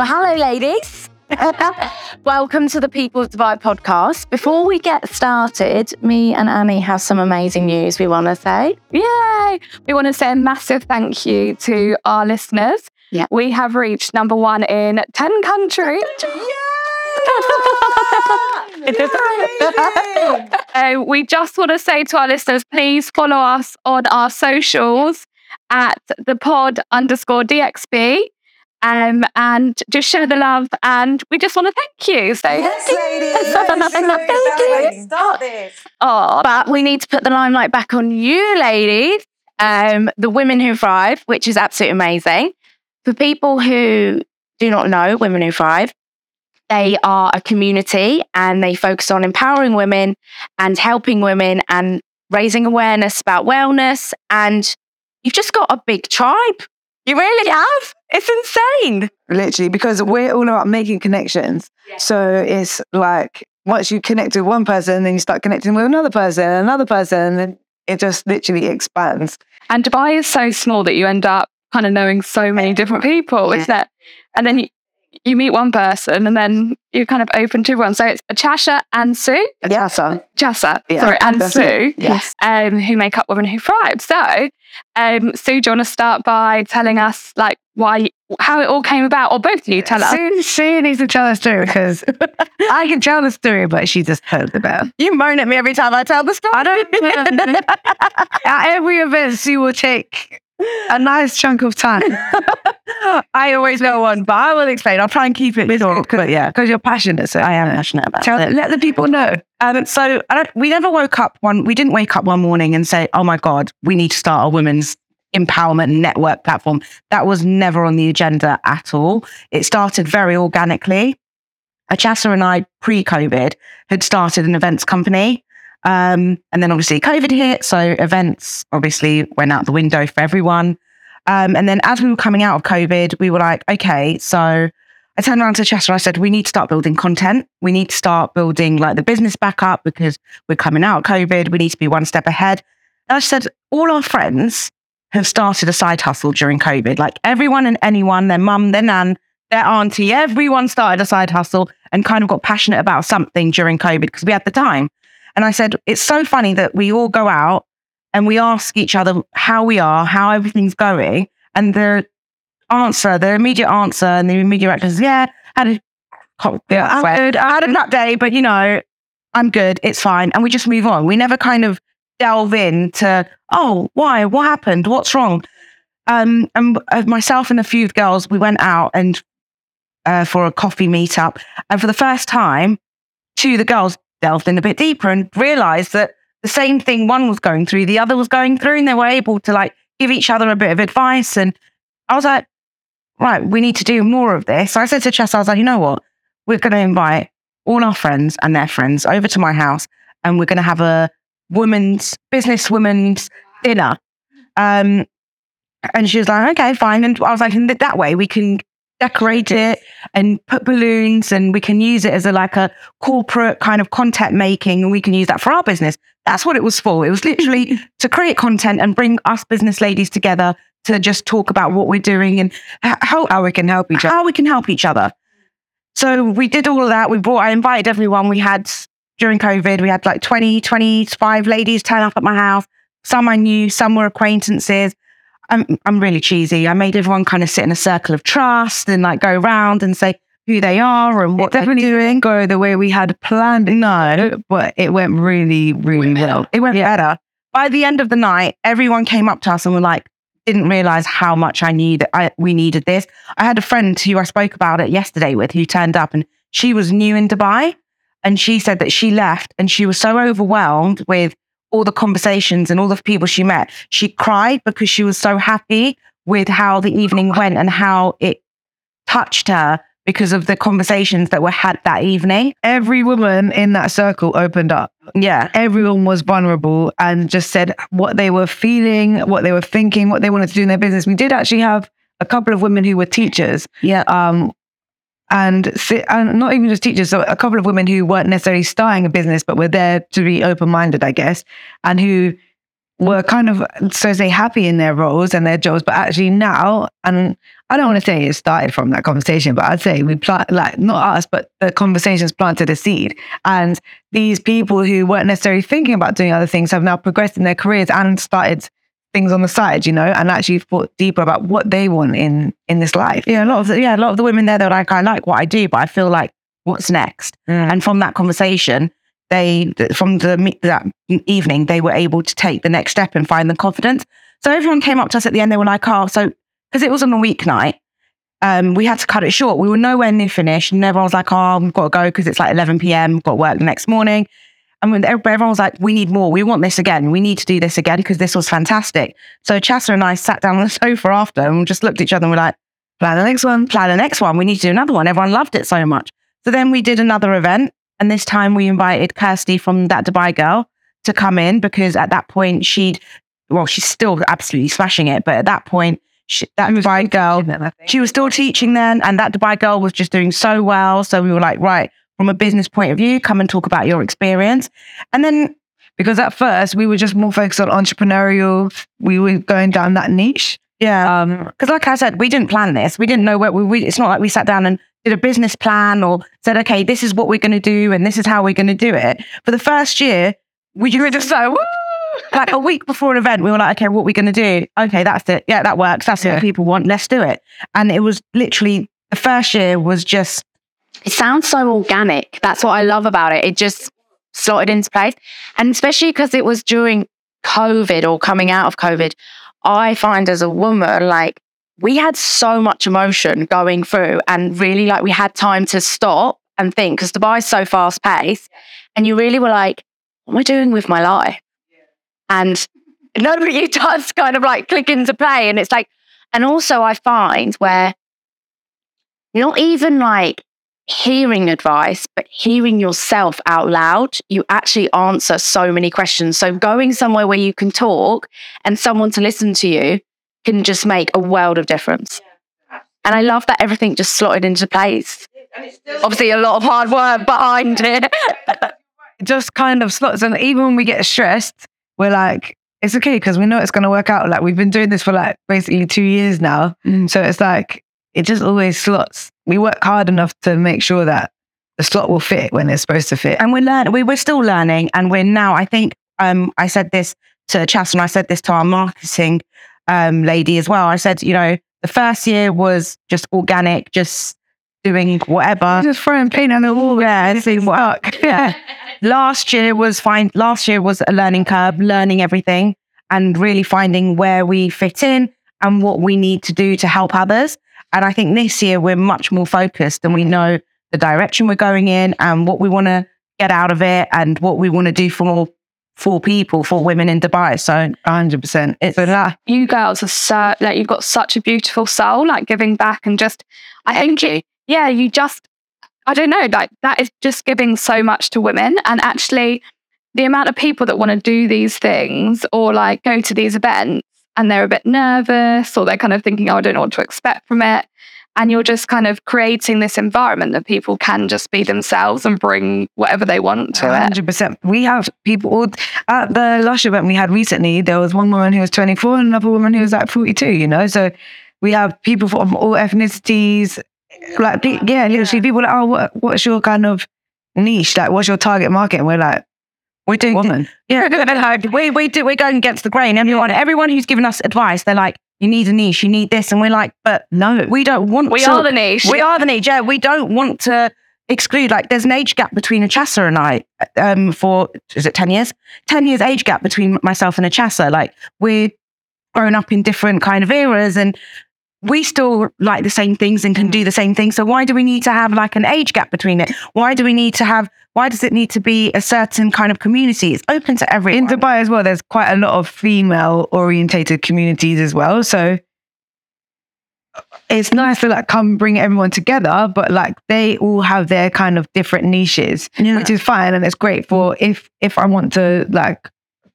Well, hello, ladies. Welcome to the People's Divide podcast. Before we get started, me and Annie have some amazing news we want to say. Yay! We want to say a massive thank you to our listeners. Yeah. We have reached number one in 10 countries. Uh, we just want to say to our listeners, please follow us on our socials at the pod underscore DXB. Um, and just share the love. And we just want to thank you. So, Yes, ladies. True. Thank you. Start this. oh, But we need to put the limelight back on you, ladies. Um, the Women Who Thrive, which is absolutely amazing. For people who do not know Women Who Thrive, they are a community and they focus on empowering women and helping women and raising awareness about wellness. And you've just got a big tribe. You really have. It's insane. Literally, because we're all about making connections. So it's like once you connect with one person, then you start connecting with another person, another person, and it just literally expands. and Dubai is so small that you end up kind of knowing so many different people, isn't it? And then you, you meet one person and then you're kind of open to everyone. So it's Chasha and Sue. Yeah, so Chasa, Yeah, sorry, and that's Sue, it. Yes. um, who make up Women Who Thrive. So, um, Sue, do you want to start by telling us like why, how it all came about, or both of you tell us? Sue, Sue needs to tell the story because I can tell the story, but she just heard about. it. You moan at me every time I tell the story. I don't. At every event, Sue will take a nice chunk of time. I always know one, but I will explain. I'll try and keep it short, but yeah, because you're passionate. So I am passionate about tell, it. let the people know. Um, so I don't, we never woke up one. We didn't wake up one morning and say, "Oh my God, we need to start a women's empowerment network platform." That was never on the agenda at all. It started very organically. Achasa and I, pre-COVID, had started an events company, um, and then obviously COVID hit, so events obviously went out the window for everyone. Um, and then as we were coming out of COVID, we were like, okay, so I turned around to Chester. I said, we need to start building content. We need to start building like the business back up because we're coming out of COVID. We need to be one step ahead. And I said, all our friends have started a side hustle during COVID. Like everyone and anyone, their mum, their nan, their auntie, everyone started a side hustle and kind of got passionate about something during COVID because we had the time. And I said, it's so funny that we all go out and we ask each other how we are, how everything's going. And the answer, the immediate answer and the immediate reaction is, yeah, I had a Yeah, I'm good. I had a nut day, but you know, I'm good. It's fine. And we just move on. We never kind of delve into, oh, why? What happened? What's wrong? Um, and uh, myself and a few girls, we went out and uh, for a coffee meetup. And for the first time, two of the girls delved in a bit deeper and realized that the same thing one was going through, the other was going through, and they were able to like give each other a bit of advice. And I was like, right, we need to do more of this. So I said to Chess, I was like, you know what? We're going to invite all our friends and their friends over to my house and we're going to have a women's business women's dinner. Um, and she was like, okay, fine. And I was like, that way we can decorate it and put balloons and we can use it as a like a corporate kind of content making and we can use that for our business. That's what it was for. It was literally to create content and bring us business ladies together to just talk about what we're doing and how, How we can help each other. how we can help each other. So we did all of that. We brought, I invited everyone. We had during COVID, we had like 20, 25 ladies turn up at my house. Some I knew, some were acquaintances. I'm, I'm really cheesy. I made everyone kind of sit in a circle of trust and like go around and say who they are and what definitely they're doing. Go the way we had planned. it No, but it went really, really well. it went better. By the end of the night, everyone came up to us and were like, didn't realize how much I need I we needed this. I had a friend who I spoke about it yesterday with who turned up and she was new in Dubai and she said that she left and she was so overwhelmed with all the conversations and all the people she met. She cried because she was so happy with how the evening went and how it touched her because of the conversations that were had that evening. Every woman in that circle opened up. Yeah. Everyone was vulnerable and just said what they were feeling, what they were thinking, what they wanted to do in their business. We did actually have a couple of women who were teachers. Yeah. Um, and, and not even just teachers, so a couple of women who weren't necessarily starting a business, but were there to be open minded, I guess, and who were kind of so say happy in their roles and their jobs, but actually now, and I don't want to say it started from that conversation, but I'd say we plant like not us, but the conversations planted a seed. And these people who weren't necessarily thinking about doing other things have now progressed in their careers and started things on the side, you know, and actually thought deeper about what they want in in this life. Yeah, a lot of the, yeah, a lot of the women there, they're like, I like what I do, but I feel like, what's next? Mm. And from that conversation, they from the that evening, they were able to take the next step and find the confidence. So everyone came up to us at the end. They were like, "Oh, so because it was on a weeknight, um, we had to cut it short. We were nowhere near finished, and everyone was like, "Oh, we've got to go because it's like 11 p.m. We've got work the next morning." And when everyone was like, "We need more. We want this again. We need to do this again because this was fantastic." So Chassa and I sat down on the sofa after and just looked at each other and we're like, Plan the next one. plan the next one. We need to do another one. Everyone loved it so much. So then we did another event. And this time we invited Kirsty from that Dubai girl to come in because at that point she'd, well, she's still absolutely smashing it. But at that point, she, that Dubai girl, she was still teaching then. And that Dubai girl was just doing so well. So we were like, right, from a business point of view, come and talk about your experience. And then, Because at first we were just more focused on entrepreneurial. We were going down that niche. yeah. Um, Because, like I said, we didn't plan this. We didn't know where we, we. It's not like we sat down and did a business plan or said, "Okay, this is what we're going to do and this is how we're going to do it." For the first year, we were just so like a week before an event, we were like, "Okay, what are we going to do? Okay, that's it. Yeah, that works. That's Yeah. what people want. Let's do it." And it was literally the first year was just It sounds so organic. That's what I love about it. It just slotted into place. And especially because it was during COVID or coming out of COVID, I find as a woman, like we had so much emotion going through and really like we had time to stop and think because Dubai's so fast paced. And you really were like, what am I doing with my life? And you does kind of like click into play. And it's like, and also I find where not even like hearing advice, but hearing yourself out loud, you actually answer so many questions. So going somewhere where you can talk and someone to listen to you can just make a world of difference. And I love that everything just slotted into place. Obviously, a lot of hard work behind it. it just kind of slots. And even when we get stressed, we're like, it's okay because we know it's going to work out. Like we've been doing this for like basically two years now. Mm. So it's like, it just always slots. We work hard enough to make sure that the slot will fit when it's supposed to fit. and we're learning. We, we're still learning, and we're now. I think um, I said this to Chas, and I said this to our marketing um, lady as well. I said, you know, the first year was just organic, just doing whatever. just throwing paint on the wall. Yeah, seeing work. Yeah. last year was fine. Last year was a learning curve, learning everything, and really finding where we fit in and what we need to do to help others. And I think this year we're much more focused, and we know the direction we're going in and what we want to get out of it and what we want to do for for people, for women in Dubai. So 100%. it's So that, you girls are so like you've got such a beautiful soul, like giving back and just I think it, yeah, you just I don't know, like that is just giving so much to women and actually the amount of people that want to do these things or like go to these events and they're a bit nervous or they're kind of thinking, oh, I don't know what to expect from it. And you're just kind of creating this environment that people can just be themselves and bring whatever they want to it. Hundred percent. We have people at the Lush event we had recently. There was one woman who was twenty four and another woman who was like forty two. You know, so we have people from all ethnicities. Like, yeah, literally, people like, oh, what, what's your kind of niche? Like, what's your target market? And we're like, we're doing woman. Yeah, we we do we're going against the grain. Everyone everyone who's given us advice, they're like, you need a niche, you need this, and we're like, but No, we don't want We to. are the niche. we are the niche. Yeah, we don't want to exclude. Like, there's an age gap between Achasah and I. Um, for is it ten years? Ten years age gap between myself and Achasah. Like, we're grown up in different kind of eras, and we still like the same things and can mm-hmm. do the same things. So why do we need to have like an age gap between it? Why do we need to have? Why does it need to be a certain kind of community? It's open to everyone. in. Dubai as well, there's quite a lot of female orientated communities as well. So uh, it's nice to like come bring everyone together, but like they all have their kind of different niches, Yeah. which is fine and it's great for mm. if if I want to like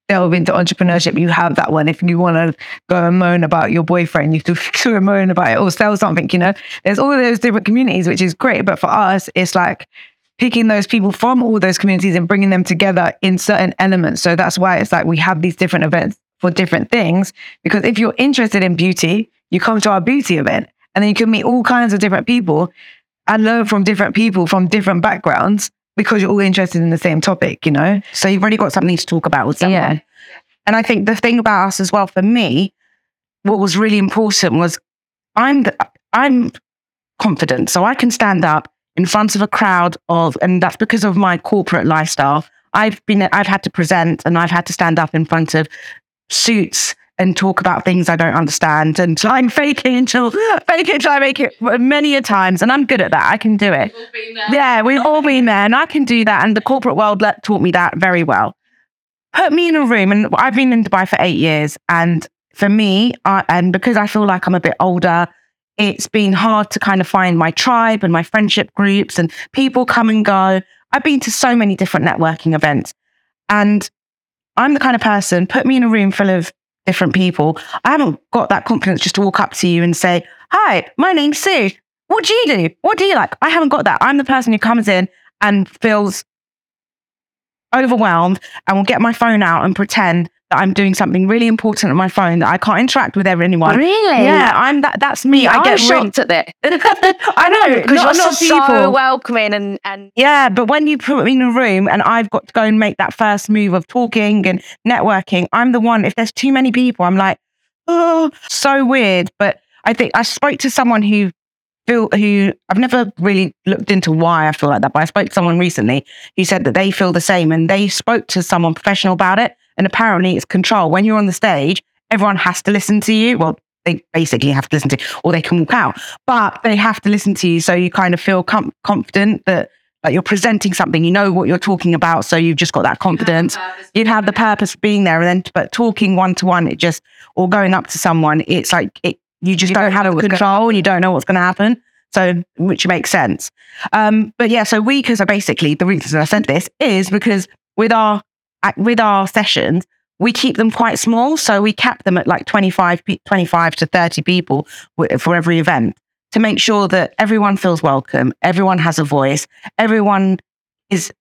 delve into entrepreneurship, you have that one. If you want to go and moan about your boyfriend, you can go and moan about it or sell something, you know. There's all those different communities, which is great. But for us, it's like picking those people from all those communities and bringing them together in certain elements. So that's why it's like we have these different events for different things. Because if you're interested in beauty, you come to our beauty event and then you can meet all kinds of different people and learn from different people from different backgrounds because you're all interested in the same topic, you know? So you've already got something to talk about with someone. Yeah. And I think the thing about us as well, for me, what was really important was I'm the, I'm confident, so I can stand up in front of a crowd of, and that's because of my corporate lifestyle. I've been, I've had to present, and I've had to stand up in front of suits and talk about things I don't understand, and I'm faking until fake it until I make it many a times, and I'm good at that. I can do it. Yeah, we've all been there, and I can do that. And the corporate world let, taught me that very well. Put me in a room, and I've been in Dubai for eight years, and for me, I, and because I feel like I'm a bit older, it's been hard to kind of find my tribe and my friendship groups, and people come and go. I've been to so many different networking events, and I'm the kind of person. Put me in a room full of different people. I haven't got that confidence just to walk up to you and say, "Hi, my name's Sue. What do you do? What do you like?" I haven't got that. I'm the person who comes in and feels overwhelmed and will get my phone out and pretend that I'm doing something really important on my phone that I can't interact with anyone. Really? Yeah, I'm that. That's me. I get really, shocked at this. I know because you're not not so people. welcoming and and Yeah, but when you put me in a room and I've got to go and make that first move of talking and networking, I'm the one. If there's too many people, I'm like, oh, so weird. But I think I spoke to someone who feel who I've never really looked into why I feel like that, but I spoke to someone recently who said that they feel the same and they spoke to someone professional about it. And apparently it's control. When you're on the stage, everyone has to listen to you. Well, they basically have to listen to you, or they can walk out, but they have to listen to you. So you kind of feel com- confident that like you're presenting something, you know what you're talking about. So you've just got that confidence. You have the purpose of being there. And then, but talking one to one, it just, or going up to someone, it's like, it, you just You don't don't have control and you don't know what's going to happen. So, which makes sense. Um, but yeah, so we, because I basically the reason I sent this is because with our, with our sessions, we keep them quite small. So we cap them at like 25, 25 to 30 people for every event to make sure that everyone feels welcome, everyone has a voice, everyone is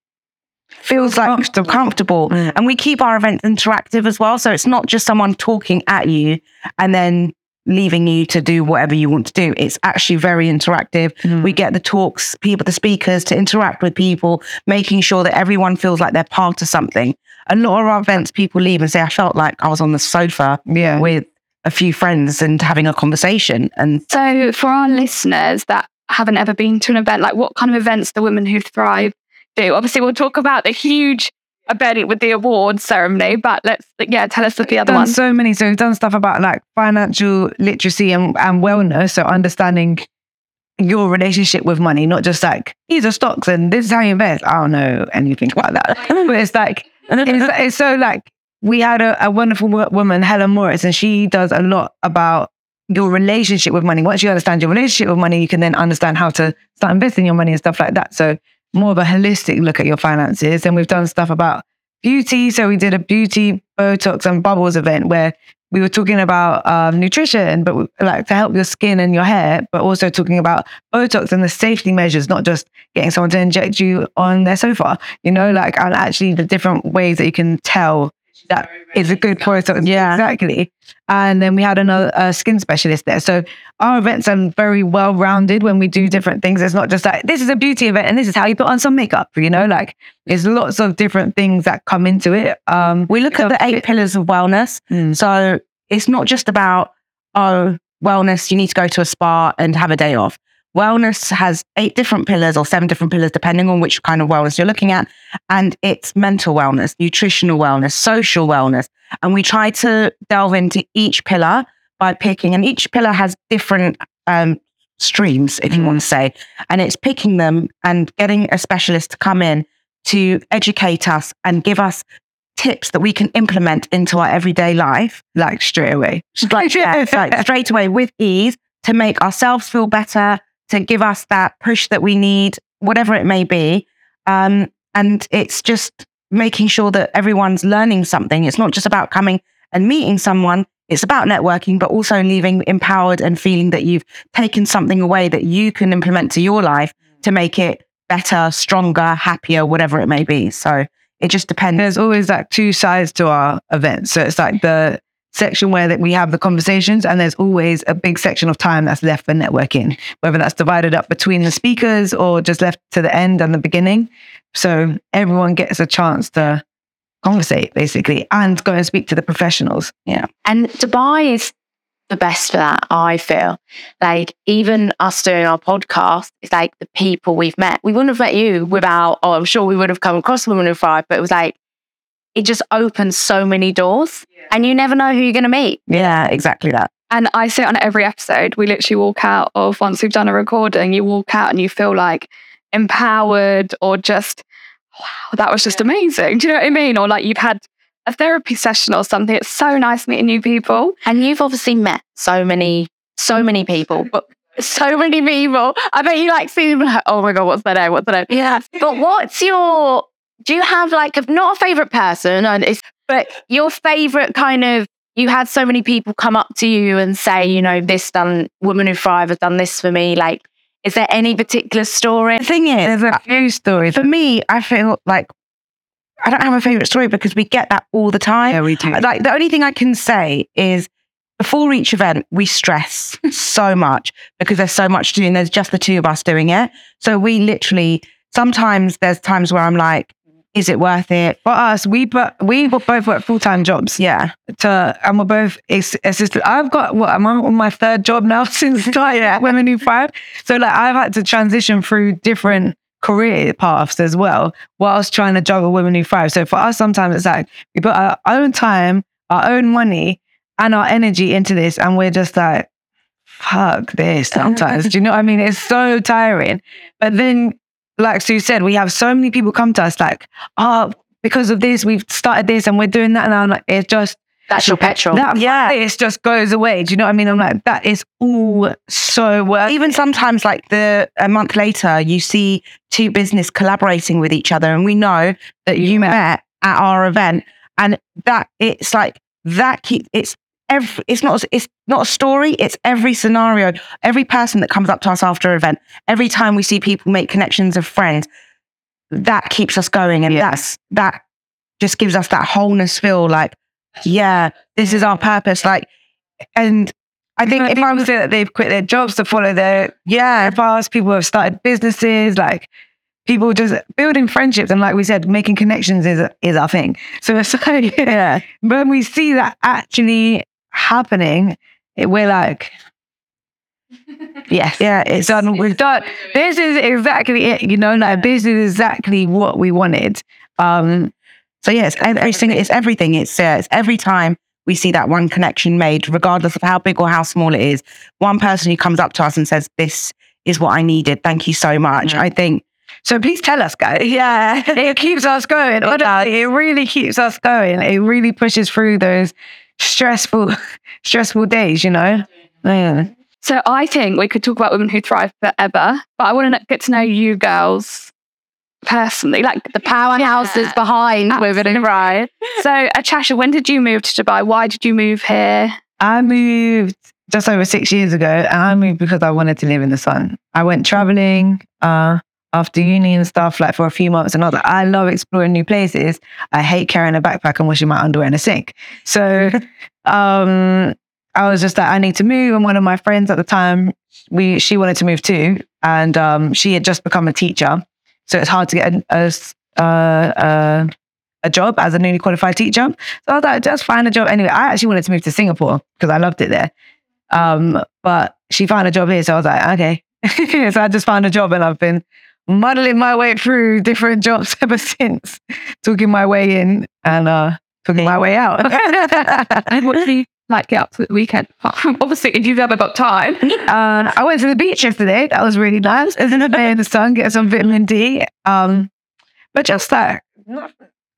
feels like Comfortable. comfortable. Mm. And we keep our events interactive as well. So it's not just someone talking at you and then leaving you to do whatever you want to do. It's actually very interactive. Mm. We get the talks, people, the speakers to interact with people, making sure that everyone feels like they're part of something. A lot of our events, people leave and say, I felt like I was on the sofa Yeah. with a few friends and having a conversation. And So, for our listeners that haven't ever been to an event, like what kind of events do Women Who Thrive do? Obviously, we'll talk about the huge event with the awards ceremony, but let's, yeah, tell us of the other done ones. so many. So we've done stuff about like financial literacy and, and wellness. So understanding your relationship with money, not just like these are stocks and this is how you invest. I don't know anything about that. but it's like it's, it's so like we had a, a wonderful woman, Helen Morris, and she does a lot about your relationship with money. Once you understand your relationship with money, you can then understand how to start investing your money and stuff like that. So more of a holistic look at your finances. And we've done stuff about beauty. So we did a beauty, Botox, and bubbles event where we were talking about um, nutrition, but like to help your skin and your hair, but also talking about Botox and the safety measures, not just getting someone to inject you on their sofa, you know, like and actually the different ways that you can tell that is a good Botox. Yeah. exactly. And then we had another uh, skin specialist there. So our events are very well rounded when we do different things. It's not just like this is a beauty event and this is how you put on some makeup, you know, like there's lots of different things that come into it. Um, we look at the eight pillars of wellness. Mm. So it's not just about, oh, wellness, you need to go to a spa and have a day off. Wellness has eight different pillars or seven different pillars, depending on which kind of wellness you're looking at. And it's mental wellness, nutritional wellness, social wellness. And we try to delve into each pillar by picking, and each pillar has different um, streams, if you want to say. And it's picking them and getting a specialist to come in to educate us and give us tips that we can implement into our everyday life like straight away. like, yeah, like straight away with ease to make ourselves feel better, to give us that push that we need, whatever it may be. Um, and it's just making sure that everyone's learning something. It's not just about coming and meeting someone. It's about networking, but also leaving empowered and feeling that you've taken something away that you can implement to your life to make it better, stronger, happier, whatever it may be. So it just depends. There's always like two sides to our events. So it's like the section where that we have the conversations, and there's always a big section of time that's left for networking, whether that's divided up between the speakers or just left to the end and the beginning. So everyone gets a chance to conversate basically and go and speak to the professionals. Yeah. And Dubai is the best for that, I feel. Like, even us doing our podcast, it's like the people we've met. We wouldn't have met you without, oh, I'm sure we would have come across Women Who Thrive but it was like, it just opens so many doors and you never know who you're going to meet. Yeah, exactly that. And I say it on every episode, we literally walk out of once we've done a recording, you walk out and you feel like empowered or just, wow, that was just amazing. Do you know what I mean? Or like you've had a therapy session or something. It's so nice meeting new people. And you've obviously met so many, so many people, but so many people. I bet you like see them like, oh my God, what's their name? What's their name? Yeah. But what's your, do you have like, a, not a favorite person, and it's, but your favorite kind of, you had so many people come up to you and say, you know, this done, Woman Who Thrive has done this for me. Like, is there any particular story? The thing is, There's a uh, few stories. for me, I feel like I don't have a favorite story because we get that all the time. Yeah, we do. Uh, like the only thing I can say is before each event, we stress so much because there's so much to do and there's just the two of us doing it. So we literally sometimes there's times where I'm like, is it worth it? For us, we but we both work full time jobs. Yeah. To and we're both ass- assistant. I've got what I'm on my third job now since starting Women Who Thrive. So like I've had to transition through different career paths as well, whilst trying to juggle Women Who Thrive. So for us, sometimes it's like we put our own time, our own money, and our energy into this, and we're just like, fuck this sometimes. Do you know what I mean? It's so tiring. But then, like Sue said, we have so many people come to us like, oh, because of this, we've started this and we're doing that. And I'm like, it's just That's your petrol. that Yeah. it just goes away. Do you know what I mean? I'm like, that is all so worth Even sometimes, like the a month later, you see two business collaborating with each other, and we know that you met at our event, and that it's like that. Keep it's every. It's not. It's not a story. It's every scenario. Every person that comes up to us after an event. Every time we see people make connections of friends, that keeps us going, and Yeah. that's that just gives us that wholeness feel. Like, yeah, this is our purpose. Like, and I think if I was say that they've quit their jobs to follow their yeah, paths, people have started businesses, like people just building friendships and like we said, making connections is is our thing. So it's like yeah, when we see that actually happening, it, we're like, yes, yeah, it's done. We've done. This is exactly it. You know, like this is exactly what we wanted. Um, So yeah, it's every single, it's everything. It's uh, it's every time we see that one connection made, regardless of how big or how small it is. One person who comes up to us and says, "This is what I needed. Thank you so much." Yeah. I think, so please tell us, guys. yeah, it keeps us going. It Honestly, it really keeps us going. It really pushes through those stressful, stressful days. You know. Yeah. So I think we could talk about women who thrive forever, but I want to get to know you girls personally, like the powerhouses behind Women Who Thrive. So, Achasah, when did you move to Dubai? Why did you move here? I moved just over six years ago, and I moved because I wanted to live in the sun. I went traveling uh, after uni and stuff, like for a few months, and I was like, I love exploring new places. I hate carrying a backpack and washing my underwear in a sink. So, um, I was just like, I need to move. And one of my friends at the time, we she wanted to move too, and um, she had just become a teacher, so it's hard to get a, a uh, a job as a newly qualified teacher. So I was like, just find a job. Anyway, I actually wanted to move to Singapore because I loved it there. Um, but she found a job here. So I was like, okay. so I just found a job and I've been muddling my way through different jobs ever since, talking my way in and uh, talking my way out. And what did you like get up to the weekend? Obviously, if you've ever got time. Uh, I went to the beach yesterday. That was really nice. Isn't it? In the sun, get some vitamin D. Um, but just that,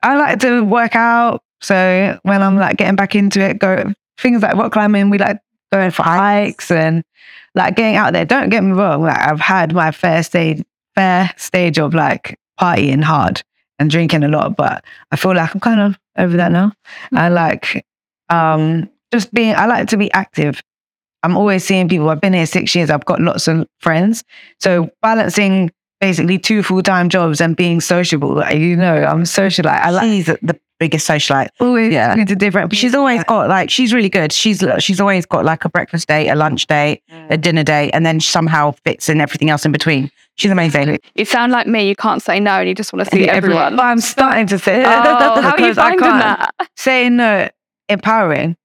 I like to work out. So when I'm like getting back into it, go things like rock climbing, we like going for hikes and like getting out there. Don't get me wrong. Like I've had my fair stage, fair stage of like partying hard and drinking a lot, but I feel like I'm kind of over that now. I like, um, just being, I like to be active. I'm always seeing people. I've been here six years. I've got lots of friends. So balancing basically two full time jobs and being sociable. Like, you know, I'm socialite. I like Jeez, the biggest socialite. Always Yeah. into different. But she's always got like she's really good. She's she's always got like a breakfast date, a lunch date, a mm. dinner date, and then somehow fits in everything else in between. She's amazing. You sound like me. You can't say no, and you just want to see everyone. But I'm starting to say. Oh, how are you finding that? Saying no, empowering.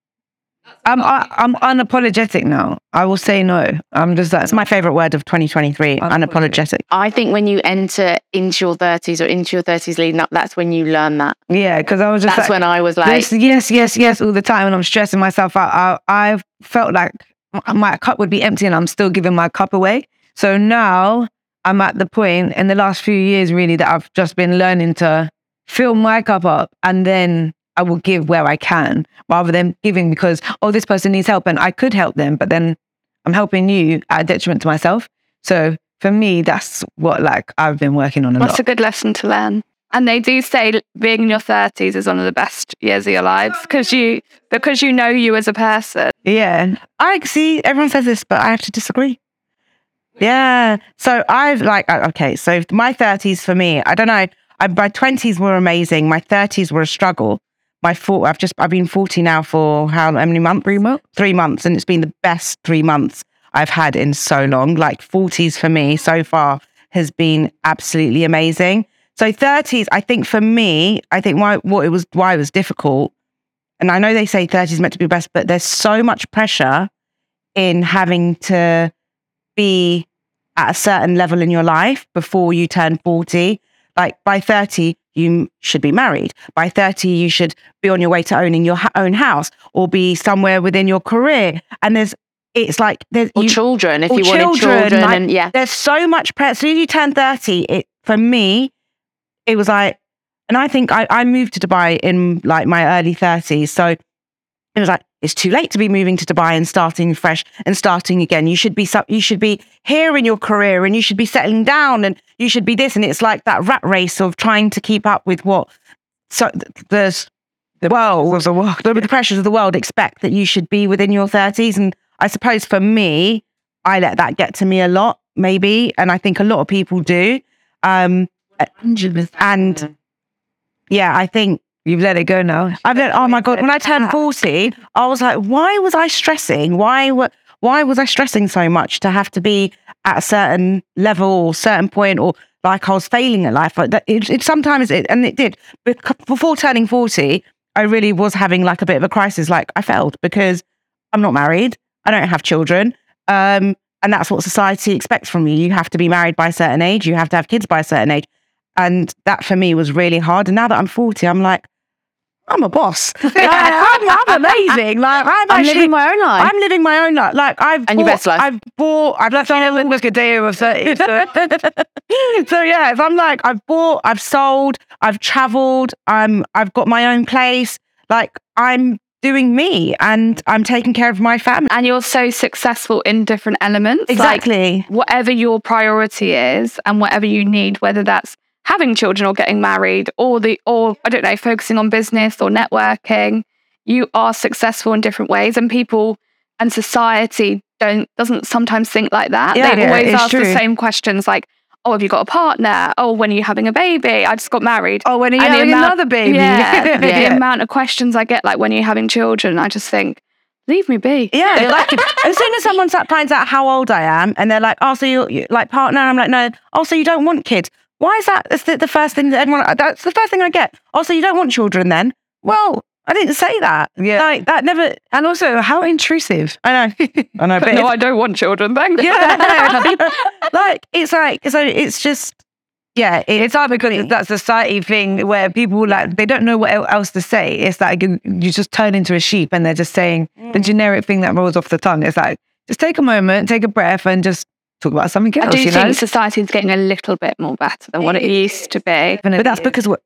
I'm I, I'm unapologetic now. I will say no. I'm just That's my favorite word of 2023. Unapologetic. I think when you enter into your 30s or into your 30s leading up, that's when you learn that. yeah, because I was just That's like, when I was like, yes, yes, yes, yes, all the time, and I'm stressing myself out. I I felt like my cup would be empty, and I'm still giving my cup away. So now I'm at the point in the last few years, really, that I've just been learning to fill my cup up, and then I will give where I can, rather than giving because oh, this person needs help, and I could help them, but then I'm helping you at a detriment to myself. So for me, that's what like I've been working on a That's lot. a good lesson to learn. And they do say being in your thirties is one of the best years of your lives because you because you know you as a person. yeah, I see everyone says this, but I have to disagree. Yeah. So I've like uh, okay. So my thirties for me, I don't know. I, my twenties were amazing. My thirties were a struggle. My four, I've just I've been forty now for how many months? Three months. Three months, and it's been the best three months I've had in so long. Like forties for me so far has been absolutely amazing. So thirties, I think for me, I think why what it was why it was difficult. And I know they say 30s meant to be best, but there's so much pressure in having to be at a certain level in your life before you turn 40. Like by 30, you should be married. By 30, you should be on your way to owning your ha- own house or be somewhere within your career. And there's, it's like, there's, or you, children, if or you wanted children, children. like- and yeah. there's so much pressure. As soon as you turn 30, it, for me, it was like, and I think I, I moved to Dubai in like my early 30s. So it was like, it's too late to be moving to Dubai and starting fresh and starting again. You should be, you should be here in your career and you should be settling down and you should be this. And it's like that rat race of trying to keep up with what so there's the world, the, world, the pressures of the world expect that you should be within your 30s. And I suppose for me, I let that get to me a lot, maybe. And I think a lot of people do. Um, and yeah, I think you've let it go now. I've let, oh my God, when I turned 40, I was like, why was I stressing? Why, wa- why was I stressing so much to have to be at a certain level or certain point or like I was failing at life? Like that, it, it sometimes, it, and it did. Before turning 40, I really was having like a bit of a crisis. Like I failed because I'm not married. I don't have children. Um, and that's what society expects from you. You have to be married by a certain age. You have to have kids by a certain age. And that for me was really hard. And now that I'm 40, I'm like, I'm a boss. Like, I'm, I'm amazing. Like I'm, I'm actually, living my own life. I'm living my own life. Like I've And your bought- best life. I've bought. I've left. Almost a day over 30. So. so yeah, if I'm like I've bought, I've sold, I've traveled, I'm I've got my own place. Like I'm doing me and I'm taking care of my family. And you're so successful in different elements. Like, Exactly. whatever your priority is and whatever you need, whether that's having children or getting married or the or I don't know, focusing on business or networking, you are successful in different ways. And people and society don't doesn't sometimes think like that. Yeah, they yeah, always ask the same questions like, Oh, have you got a partner? Oh, when are you having a baby? I just got married. Oh, when are you And having amount- another baby? Yeah, the amount of questions I get, like when you're having children, I just think, leave me be. Yeah, like as soon as someone finds out how old I am, and they're like, "Oh, so you you- like partner?" I'm like, "No." Oh, so you don't want kids? Why is that? That's the, the first thing that everyone. That's the first thing I get. Oh, so you don't want children then? Well, I didn't say that. Yeah. like that never. And also, how intrusive. I know. I know. But no, I don't want children. Thanks. yeah, like it's like so. It's just yeah. It, It's hard because that society thing where people like they don't know what else to say. It's like you, you just turn into a sheep and they're just saying the mm. generic thing that rolls off the tongue. It's like just take a moment, take a breath, and just talk about something else. I do you think know, society is getting a little bit more better than what it used to be. but that's because what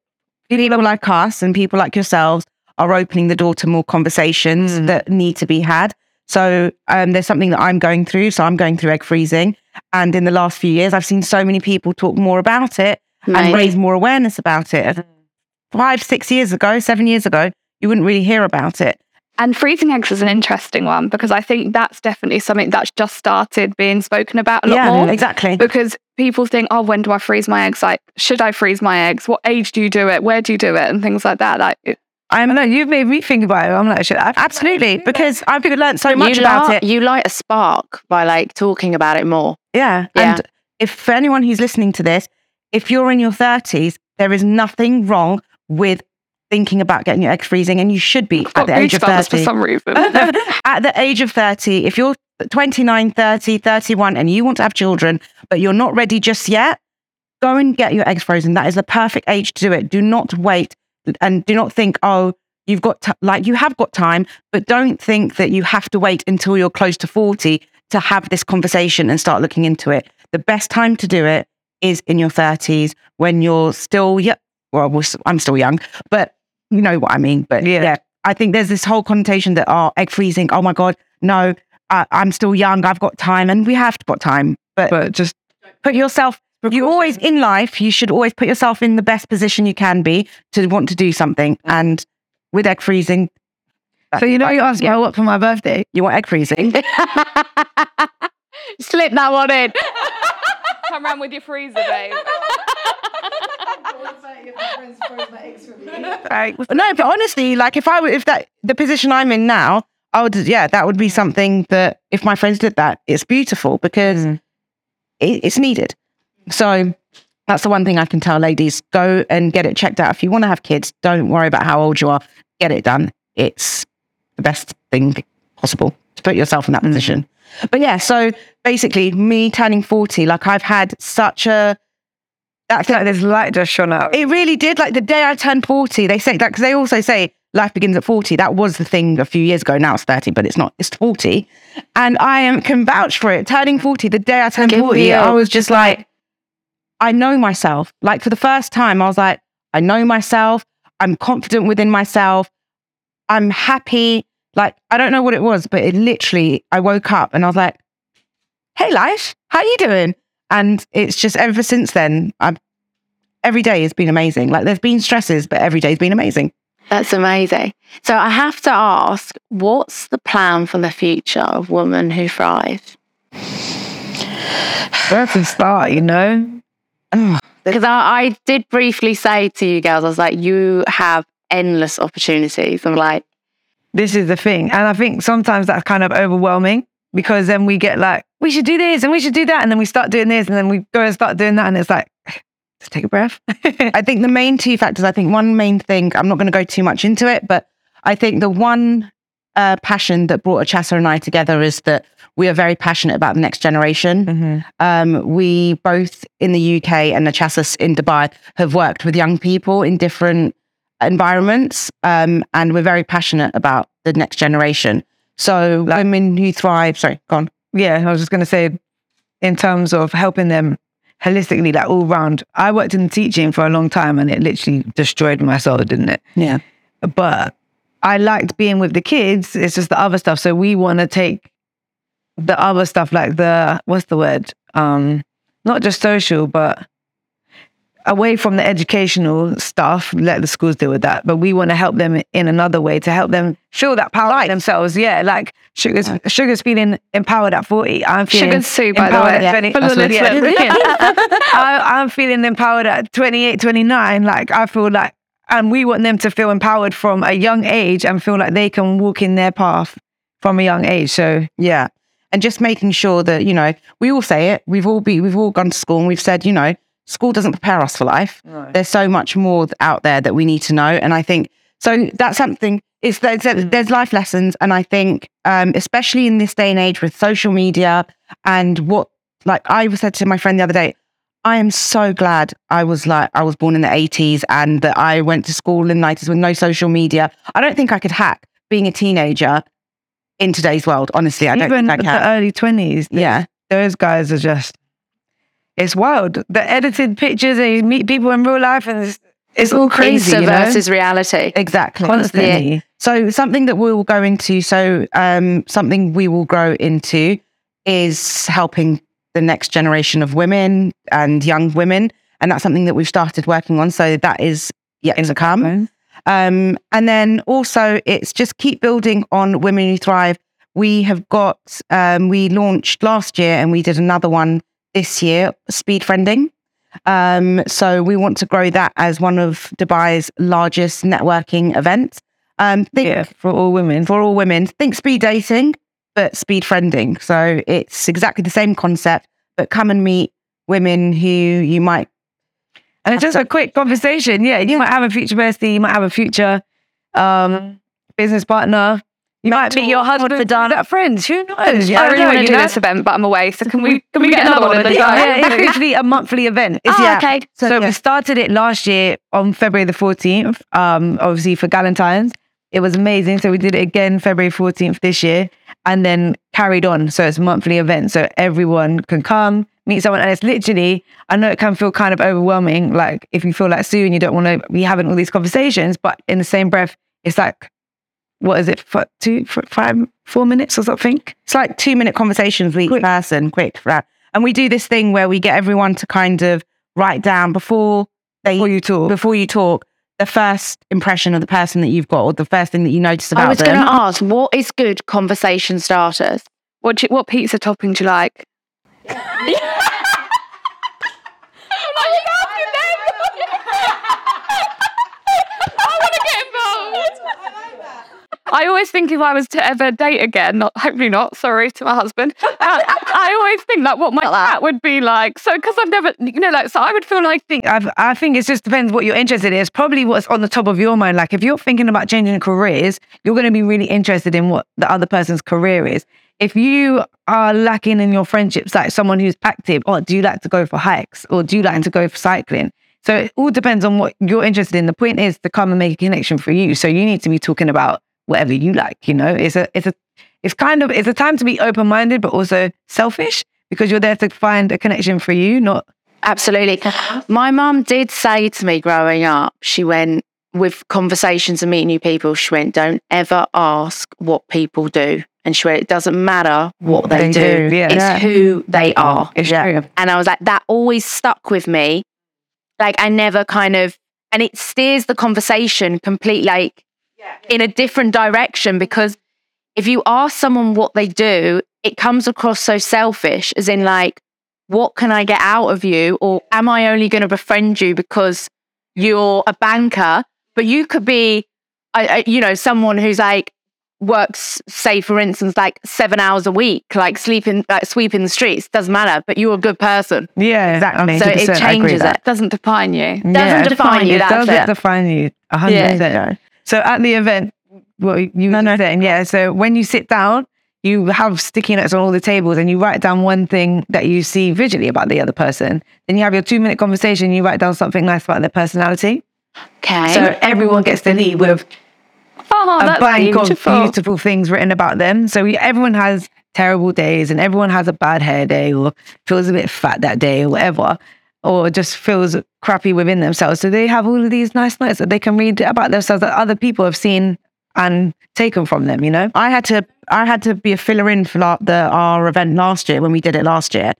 people like us and people like yourselves are opening the door to more conversations Mm. that need to be had. So um, there's something that I'm going through. So I'm going through egg freezing, and in the last few years, I've seen so many people talk more about it and raise more awareness about it. Five, six years ago, seven years ago, you wouldn't really hear about it. And freezing eggs is an interesting one because I think that's definitely something that's just started being spoken about a lot yeah, more. exactly. Because people think, oh, when do I freeze my eggs? Like, should I freeze my eggs? What age do you do it? Where do you do it? And things like that. Like, it- I know you've made me think about it. I'm like, should I? Absolutely, because I've learned so much you about light, it. You light a spark by like talking about it more. Yeah. Yeah. And if for anyone who's listening to this, if you're in your 30s, there is nothing wrong with thinking about getting your eggs freezing, and you should be I've at the age of goosebumps for 30. some reason. at the age of 30, if you're 29, 30, 31, and you want to have children, but you're not ready just yet, go and get your eggs frozen. That is the perfect age to do it. Do not wait and do not think, oh, you've got, t-. like, you have got time, but don't think that you have to wait until you're close to 40 to have this conversation and start looking into it. The best time to do it is in your 30s when you're still, yeah, well, I'm still young, but you know what I mean. But Yeah. yeah, I think there's this whole connotation that, oh, egg freezing, oh my God, no, I, I'm still young, I've got time, and we have got time. But But just put yourself, you always in life, you should always put yourself in the best position you can be to want to do something. And with egg freezing, so you know you asked me oh, what for my birthday. you want egg freezing. Slip that one in. Come around with your freezer, babe. Like, no, but honestly, like if I were, if that the position I'm in now, I would, yeah, that would be something that if my friends did that, it's beautiful because Mm. it, it's needed. So that's the one thing I can tell ladies: go and get it checked out. If you want to have kids, don't worry about how old you are. Get it done. It's the best thing possible to put yourself in that Mm. position. But yeah, so basically, me turning forty, like I've had such a I feel like this light just shone out. it really did. Like the day I turned 40, they say that because they also say life begins at 40. That was the thing a few years ago. Now it's 30, but it's not, it's 40. And I am, can vouch for it. Turning 40, the day I turned Good 40, you. I was just like, I know myself. Like for the first time, I was like, I know myself. I'm confident within myself. I'm happy. Like, I don't know what it was, but it literally, I woke up and I was like, hey, life, how are you doing? And it's just ever since then, I've every day has been amazing. Like there's been stresses, but every day's been amazing. That's amazing. So I have to ask, what's the plan for the future of Women Who Thrive? Where to start, you know? Because I, I did briefly say to you girls, I was like, you have endless opportunities. I'm like, This is the thing. And I think sometimes that's kind of overwhelming because then we get like, we should do this and we should do that. And then we start doing this and then we go and start doing that. And it's like, just take a breath. I think the main two factors, I think one main thing, I'm not going to go too much into it, but I think the one uh, passion that brought Achasa and I together is that we are very passionate about the next generation. Mm-hmm. Um, we both in the UK and Achasa in Dubai have worked with young people in different environments, um, and we're very passionate about the next generation. So women who thrive. Sorry, go on. Yeah, I was just going to say, in terms of helping them holistically, like all round, I worked in teaching for a long time and it literally destroyed my soul, didn't it? Yeah. But I liked being with the kids. It's just the other stuff. So we want to take the other stuff, like the, what's the word? Um, not just social, but away from the educational stuff, let the schools deal with that. But we want to help them in another way to help them feel that power in themselves. Yeah, like Sugar's Sugar's feeling empowered at 40. I'm feeling Sugar Sue, by the way. at 20. For the That's what- yeah. I, I'm feeling empowered at 28, 29. Like I feel like, and we want them to feel empowered from a young age and feel like they can walk in their path from a young age. So Yeah. And just making sure that, you know, we all say it. We've all been, we've all gone to school and we've said, you know, school doesn't prepare us for life. There's so much more out there that we need to know. And I think, so that's something, it's, there's, there's life lessons. And I think, um, especially in this day and age with social media and what, like I was said to my friend the other day, I am so glad I was like, I was born in the 80s and that I went to school in the 90s with no social media. I don't think I could hack being a teenager in today's world. Honestly, I don't even think I the early 20s, Yeah. those guys are just, it's wild. The edited pictures and you meet people in real life and it's, it's all crazy. Insta You know? versus reality. Exactly. Constantly. So something that we will go into, so um, something we will grow into is helping the next generation of women and young women. And that's something that we've started working on. So that is yet to come. Um, and then also it's just keep building on Women Who Thrive. We have got, um, we launched last year and we did another one this year speed friending. Um, so we want to grow that as one of Dubai's largest networking events. Um, think Yeah, for all women. for all women, think speed dating, but speed friending. So it's exactly the same concept, but come and meet women who you might And it's just a quick conversation. Yeah, you might have a future bestie, you might have a future um, business partner. You might meet your husband for done at friends. Who knows? I really know, want to do know? this event, but I'm away. So can we can we get another one? in the Yeah, yeah, it's literally a monthly event. It's, Oh, yeah. okay. So, yeah. we started it last year on February the 14th, um, obviously for Galentine's. It was amazing. So we did it again February 14th this year and then carried on. So it's a monthly event. So everyone can come, meet someone. And it's literally, I know it can feel kind of overwhelming. Like if you feel like Sue and you don't want to be having all these conversations, but in the same breath, it's like, what is it, for two, for five, four minutes or something? It's like two minute conversations with each Quick. person, quick. right. And we do this thing where we get everyone to kind of write down before they Before you talk. before you talk the first impression of the person that you've got or the first thing that you notice about them. I was going to ask, what is good conversation starters? What you, what pizza topping do you like? I always think if I was to ever date again, not hopefully not, sorry to my husband. Uh, I always think like what my cat would be like. So because I've never, you know, like so I would feel like think I, I think it just depends what you're interested in. It's probably what's on the top of your mind. Like if you're thinking about changing careers, you're going to be really interested in what the other person's career is. If you are lacking in your friendships, like someone who's active, or do you like to go for hikes, or do you like to go for cycling? So it all depends on what you're interested in. The point is to come and make a connection for you. So you need to be talking about whatever you like. You know, it's a it's a it's kind of it's a time to be open minded, but also selfish because you're there to find a connection for you, not Absolutely. My mum did say to me growing up, she went, with conversations and meeting new people, she went, don't ever ask what people do. And she went, it doesn't matter what they, They do, do, yeah. it's Yeah. who they are. it's Yeah. true. And I was like, that always stuck with me. Like, I never kind of, and it steers the conversation completely like in a different direction because if you ask someone what they do, it comes across so selfish, as in, like, what can I get out of you? Or am I only going to befriend you because you're a banker? But you could be, I, I, you know, someone who's like, works, say, for instance, like seven hours a week, like sleeping, like sweeping the streets, doesn't matter, but you're a good person. Yeah, Exactly. So it 100%, I agree changes with that. it. doesn't define you. Doesn't define you, It that's does it. define you. a hundred Yeah. So at the event, what you No, were no. saying, yeah. So when you sit down, you have sticky notes on all the tables, and you write down one thing that you see visually about the other person. Then you have your two minute conversation. You write down something nice about their personality. Okay. So everyone gets to leave with Oh, a bank beautiful. of beautiful things written about them. So we, everyone has terrible days and everyone has a bad hair day or feels a bit fat that day or whatever, or just feels crappy within themselves. So they have all of these nice notes that they can read about themselves that other people have seen and taken from them, you know? I had to I had to be a filler in for la- the our event last year when we did it last year,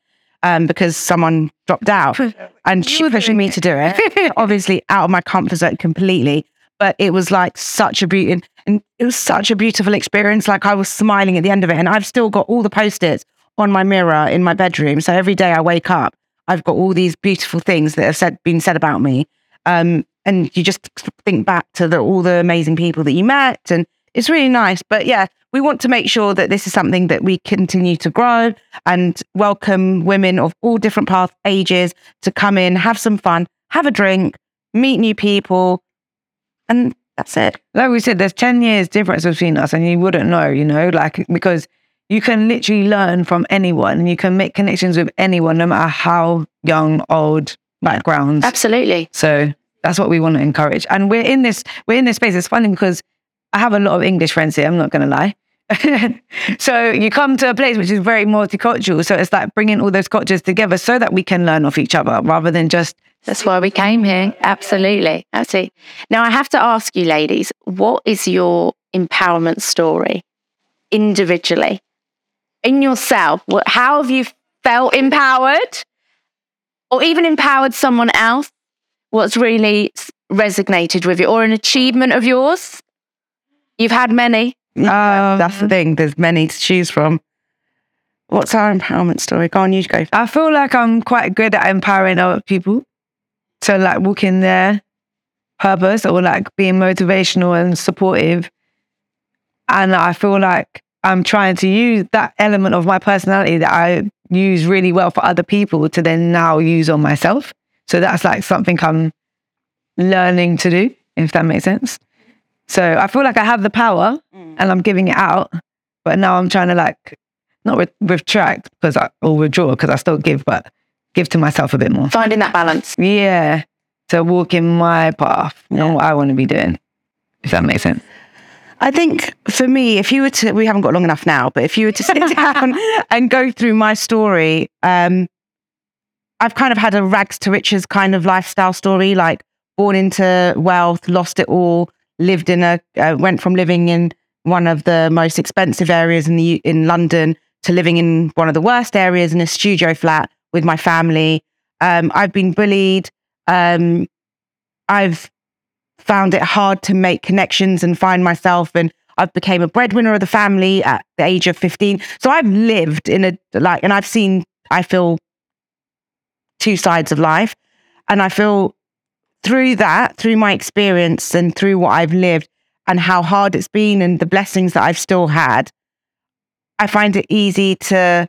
um, because someone dropped out and she pushed me to do it. Obviously, out of my comfort zone completely, but it was like such a beauty and, it was such a beautiful experience. Like I was smiling at the end of it, and I've still got all the post its on my mirror in my bedroom. So every day I wake up, I've got all these beautiful things that have said been said about me. Um, and you just think back to the, all the amazing people that you met, and it's really nice. But yeah, we want to make sure that this is something that we continue to grow and welcome women of all different path ages to come in, have some fun, have a drink, meet new people, and that's it. Like we said, there's 10 years difference between us and you wouldn't know, you know, like because you can literally learn from anyone and you can make connections with anyone, no matter how young, old, backgrounds. Absolutely. So that's what we want to encourage. And we're in this, we're in this space. It's funny because I have a lot of English friends here. I'm not going to lie. so you come to a place which is very multicultural. So it's like bringing all those cultures together so that we can learn off each other rather than just That's why we came here. Absolutely. Absolutely. Now, I have to ask you, ladies, what is your empowerment story individually? In yourself, how have you felt empowered or even empowered someone else? What's really resonated with you or an achievement of yours? You've had many. Yeah, that's the Um, thing. There's many to choose from. What's our empowerment story? Go on, you go. I feel like I'm quite good at empowering other people. So like walking their purpose or like being motivational and supportive. And I feel like I'm trying to use that element of my personality that I use really well for other people to then now use on myself. So that's like something I'm learning to do, if that makes sense. So I feel like I have the power Mm. and I'm giving it out, but now I'm trying to like not re- retract because I or withdraw because I still give, but give to myself a bit more. Finding that balance. Yeah, to walk in my path and what I want to be doing, if that makes sense. I think for me, if you were to, we haven't got long enough now, but if you were to sit down and go through my story, um, I've kind of had a rags to riches kind of lifestyle story, like born into wealth, lost it all, lived in a, uh, went from living in one of the most expensive areas in the in London to living in one of the worst areas in a studio flat with my family. Um, I've been bullied. Um, I've found it hard to make connections and find myself and I've became a breadwinner of the family at the age of 15. So I've lived in a like and I've seen I feel two sides of life and I feel through that through my experience and through what I've lived and how hard it's been and the blessings that I've still had I find it easy to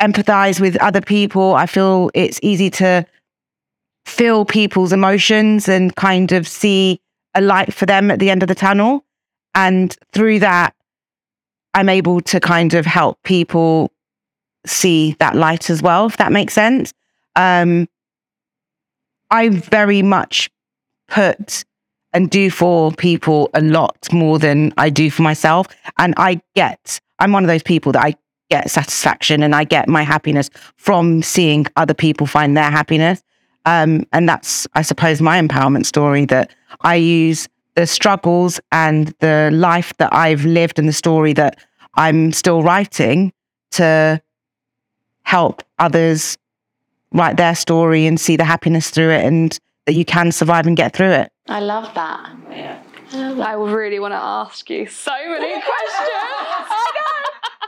empathize with other people. I feel it's easy to feel people's emotions and kind of see a light for them at the end of the tunnel. And through that, I'm able to kind of help people see that light as well, if that makes sense. Um, I very much put and do for people a lot more than I do for myself. And I get, I'm one of those people that I get satisfaction and I get my happiness from seeing other people find their happiness. Um, and that's, I suppose, my empowerment story that I use the struggles and the life that I've lived and the story that I'm still writing to help others write their story and see the happiness through it and that you can survive and get through it. I love that. I really want to ask you so many questions.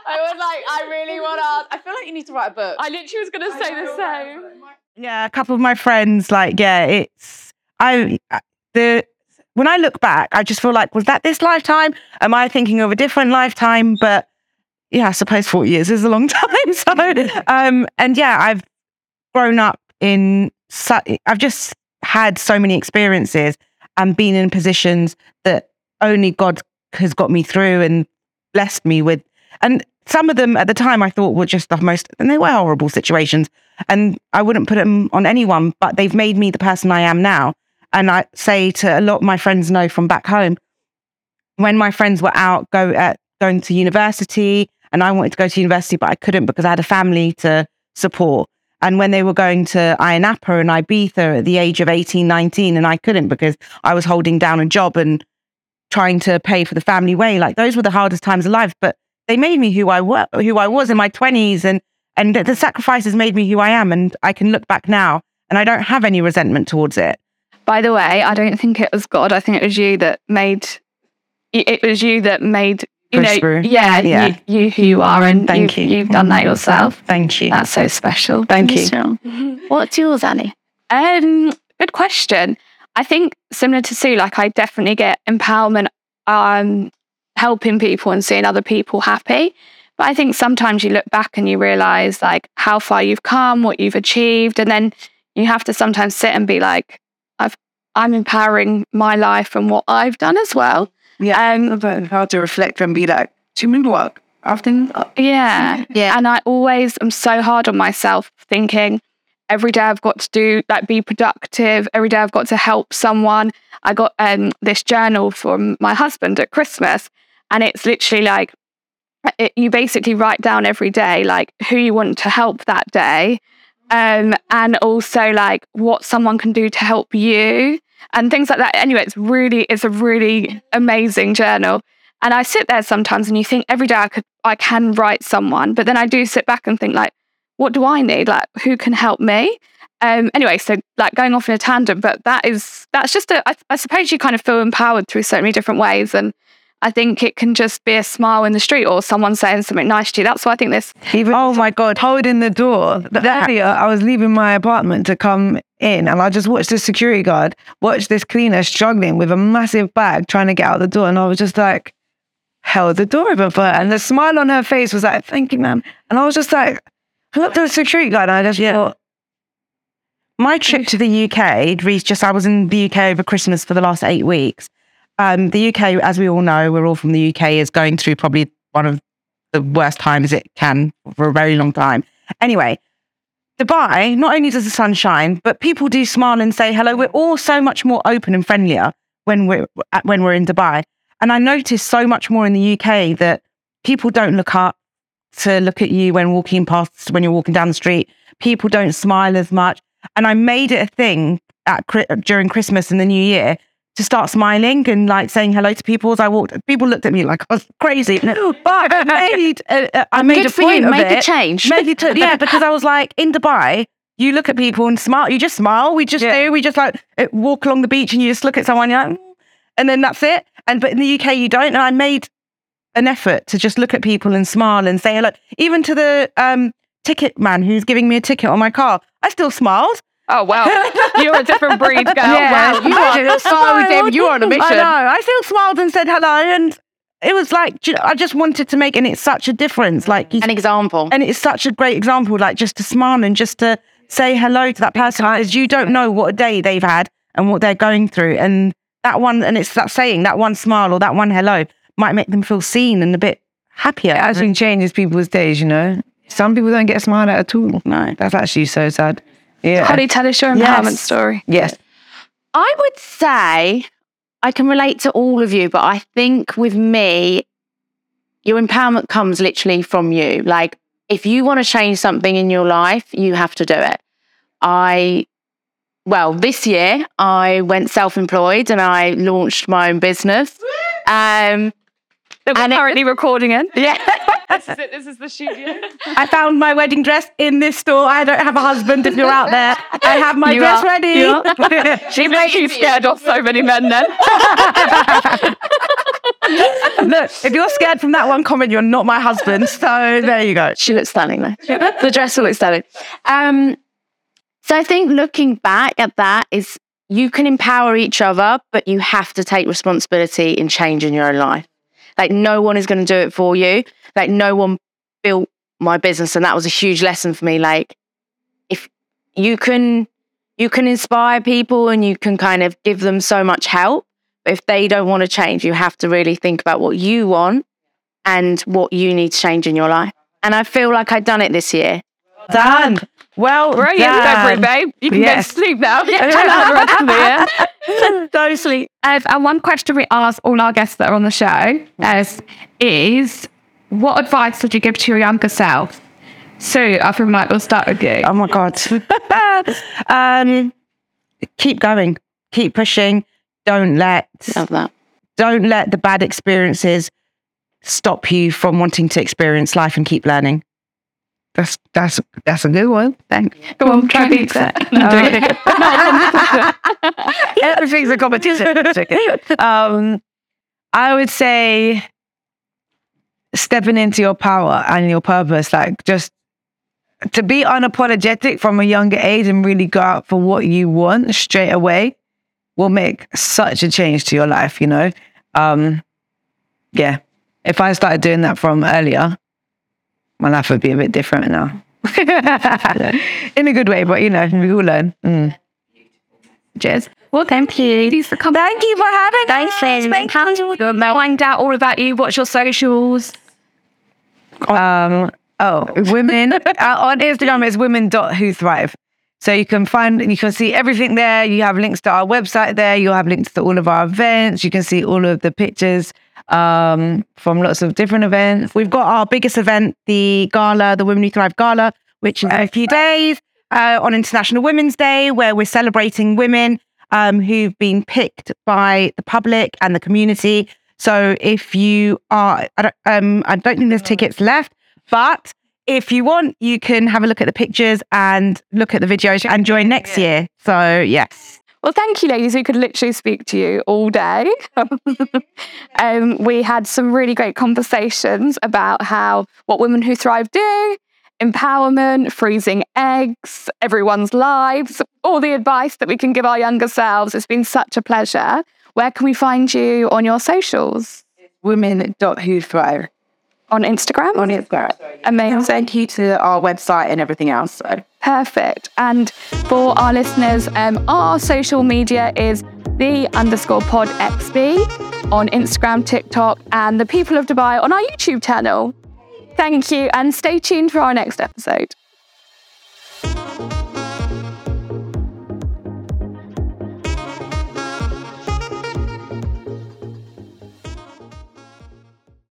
I know. I was like, I really want to ask. I feel like you need to write a book. I literally was going to say the same. Yeah, a couple of my friends, like, yeah, it's I the when I look back, I just feel like, was that this lifetime? Am I thinking of a different lifetime? But yeah, I suppose 40 years is a long time. So um and yeah, I've grown up in su- I've just had so many experiences and been in positions that only God has got me through and blessed me with. And some of them at the time I thought were just the most, and they were horrible situations. And I wouldn't put them on anyone, but they've made me the person I am now. And I say to a lot of my friends know from back home, when my friends were out go at going to university, and I wanted to go to university, but I couldn't because I had a family to support. And when they were going to Napa and Ibiza at the age of 18, 19, and I couldn't because I was holding down a job and trying to pay for the family way, like those were the hardest times of life. But they made me who I was, who I was in my 20s, and and the, the sacrifices made me who I am. And I can look back now, and I don't have any resentment towards it. By the way, I don't think it was God. I think it was you that made. It was you that made. You know, yeah, Yeah. You, you who you are, and Thank you've, you. You've done that yourself. Thank you. That's so special. Thank you. What's yours, Annie? Um, good question. I think similar to Sue, like I definitely get empowerment, um, helping people and seeing other people happy. But I think sometimes you look back and you realize like how far you've come, what you've achieved, and then you have to sometimes sit and be like, I've I'm empowering my life and what I've done as well. Yeah. Um, But how to reflect and be like, do you remember what I've done? Yeah. Yeah. And I always am so hard on myself thinking every day I've got to do like be productive. Every day I've got to help someone. I got um this journal from my husband at Christmas and it's literally like it, you basically write down every day like who you want to help that day um and also like what someone can do to help you and things like that anyway it's really it's a really amazing journal and I sit there sometimes and you think every day I could I can write someone, but then I do sit back and think like, what do I need? Like who can help me? Um anyway, so like going off in a tangent, but that is that's just a I, I suppose you kind of feel empowered through so many different ways. And I think it can just be a smile in the street or someone saying something nice to you. That's why I think this. Even oh my god, holding the door. Earlier, I was leaving my apartment to come in, and I just watched the security guard watch this cleaner struggling with a massive bag trying to get out the door, and I was just like, held the door open for her, and the smile on her face was like, "Thank you, ma'am," and I was just like, I looked at the security guard, and I just Yeah. thought, my trip to the UK, just I was in the UK over Christmas for the last eight weeks. Um, the UK, as we all know, we're all from the UK, is going through probably one of the worst times it can for a very long time. Anyway, Dubai, not only does the sun shine, but people do smile and say hello. We're all so much more open and friendlier when we're when we're in Dubai. And I noticed so much more in the UK that people don't look up to look at you when walking past when you're walking down the street. People don't smile as much. And I made it a thing at during Christmas and the New Year to start smiling and like saying hello to people as I walked. People looked at me like I was crazy, but I made uh, I made Good a point you. of Make it. a change. Make it yeah, because I was like in Dubai. You look at people and smile. You just smile. We just do. We just like uh, walk along the beach and you just look at someone. You're like, "Mm," and then that's it. And but in the UK you don't. And I made an effort to just look at people and smile and say hello. Even to the um, ticket man who's giving me a ticket on my car, I still smiled. Oh, wow. You're a different breed, girl. Wow. you are. Sorry, David, you are on a mission. I know. I still smiled and said hello, and it was like do you know, I just wanted to make, and it's such a difference. Like, An example. and it's such a great example. Like, just to smile and just to say hello to that person, because you don't know what a day they've had and what they're going through, and that one, and it's that saying, that one smile or that one hello might make them feel seen and a bit happier. it actually changes people's days, you know? Some people don't get smiled at at all. no. That's actually so sad. Yeah. Holly, tell us your Yes. empowerment story. yes. I would say I can relate to all of you, but I think with me, your empowerment comes literally from you. Like, if you want to change something in your life, you have to do it. I, well, this year I went self employed and I launched my own business. Um, That we're And it- currently recording in. yeah. This is it. This is the studio. I found my wedding dress in this store. I don't have a husband if you're out there. I have my You dress are. ready. You She makes you scared off so many men then. Look, if you're scared from that one comment, you're not my husband. So there you go. She looks stunning though. the dress will look stunning. Um, so I think looking back at that is you can empower each other, but you have to take responsibility in changing your own life. Like no one is going to do it for you. Like no one built my business, and that was a huge lesson for me. Like if you can, you can inspire people and you can kind of give them so much help. But if they don't want to change, you have to really think about what you want and what you need to change in your life. And I feel like I've done it this year. Done. Well Brilliant, done. February, babe. You can Yes. go to sleep now. Yeah, chill out the rest of the year. Go sleep. Um, and one question we ask all our guests that are on the show is, is what advice would you give to your younger self? Sue, I think Mike will start with you. Oh my god. um, keep going. Keep pushing. Don't let that. don't let the bad experiences stop you from wanting to experience life and keep learning. That's that's that's a good one. Thanks. Go on, try beat that. Everything's a competition. um, I would say stepping into your power and your purpose, like just to be unapologetic from a younger age and really go out for what you want straight away will make such a change to your life, you know? Um, yeah. If I started doing that from earlier, my life would be a bit different now. In a good way, but you know, we all learn. Mm. Cheers. Well, thank you. Please for coming. Thank you for having Thanks, Finn. Find out all about you. What's your socials? Um, oh, women uh, on Instagram is women dot who thrive. So you can find you can see everything there. You have links to our website there. You'll have links to all of our events. You can see all of the pictures um, from lots of different events. We've got our biggest event, the gala, the Women Who Thrive Gala, which is a few days uh, on International Women's Day, where we're celebrating women um, who've been picked by the public and the community. So if you are, I don't, um, I don't think there's tickets left, but if you want, you can have a look at the pictures and look at the videos and join next year. So yes. Well, thank you, ladies. We could literally speak to you all day. um, we had some really great conversations about how what women who thrive do, empowerment, freezing eggs, everyone's lives, all the advice that we can give our younger selves. It's been such a pleasure. Where can we find you on your socials? Women.who thrive On Instagram? on Instagram. Amazing. Thank you to our website and everything else. So. Perfect. And for our listeners, um, our social media is the underscore pod XB on Instagram, TikTok, and the people of Dubai on our YouTube channel. Thank you, and stay tuned for our next episode.